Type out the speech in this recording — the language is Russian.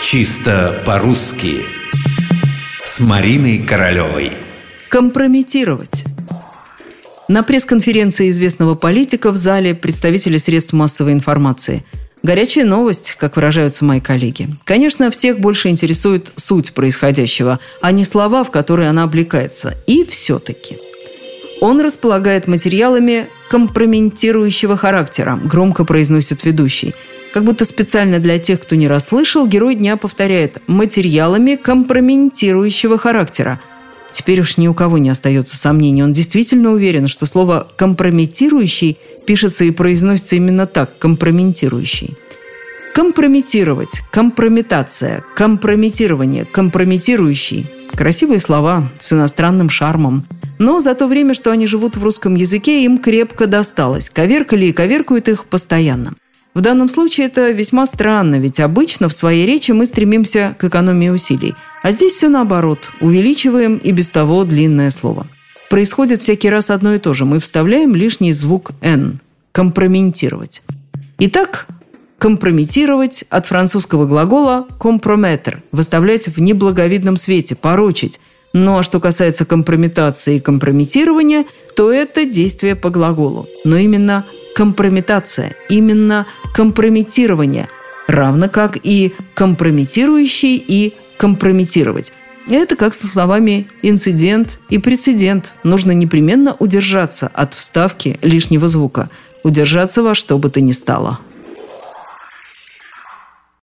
Чисто по-русски С Мариной Королевой Компрометировать На пресс-конференции известного политика в зале представители средств массовой информации – Горячая новость, как выражаются мои коллеги. Конечно, всех больше интересует суть происходящего, а не слова, в которые она облекается. И все-таки. Он располагает материалами компрометирующего характера, громко произносит ведущий. Как будто специально для тех, кто не расслышал, герой дня повторяет «материалами компрометирующего характера». Теперь уж ни у кого не остается сомнений. Он действительно уверен, что слово «компрометирующий» пишется и произносится именно так – «компрометирующий». Компрометировать, компрометация, компрометирование, компрометирующий. Красивые слова с иностранным шармом. Но за то время, что они живут в русском языке, им крепко досталось. Коверкали и коверкуют их постоянно. В данном случае это весьма странно, ведь обычно в своей речи мы стремимся к экономии усилий. А здесь все наоборот. Увеличиваем и без того длинное слово. Происходит всякий раз одно и то же. Мы вставляем лишний звук «н» – компрометировать. Итак, компрометировать от французского глагола «compromettre» – выставлять в неблаговидном свете, порочить. Ну а что касается компрометации и компрометирования, то это действие по глаголу. Но именно компрометация, именно компрометирование, равно как и компрометирующий и компрометировать. Это как со словами «инцидент» и «прецедент». Нужно непременно удержаться от вставки лишнего звука. Удержаться во что бы то ни стало.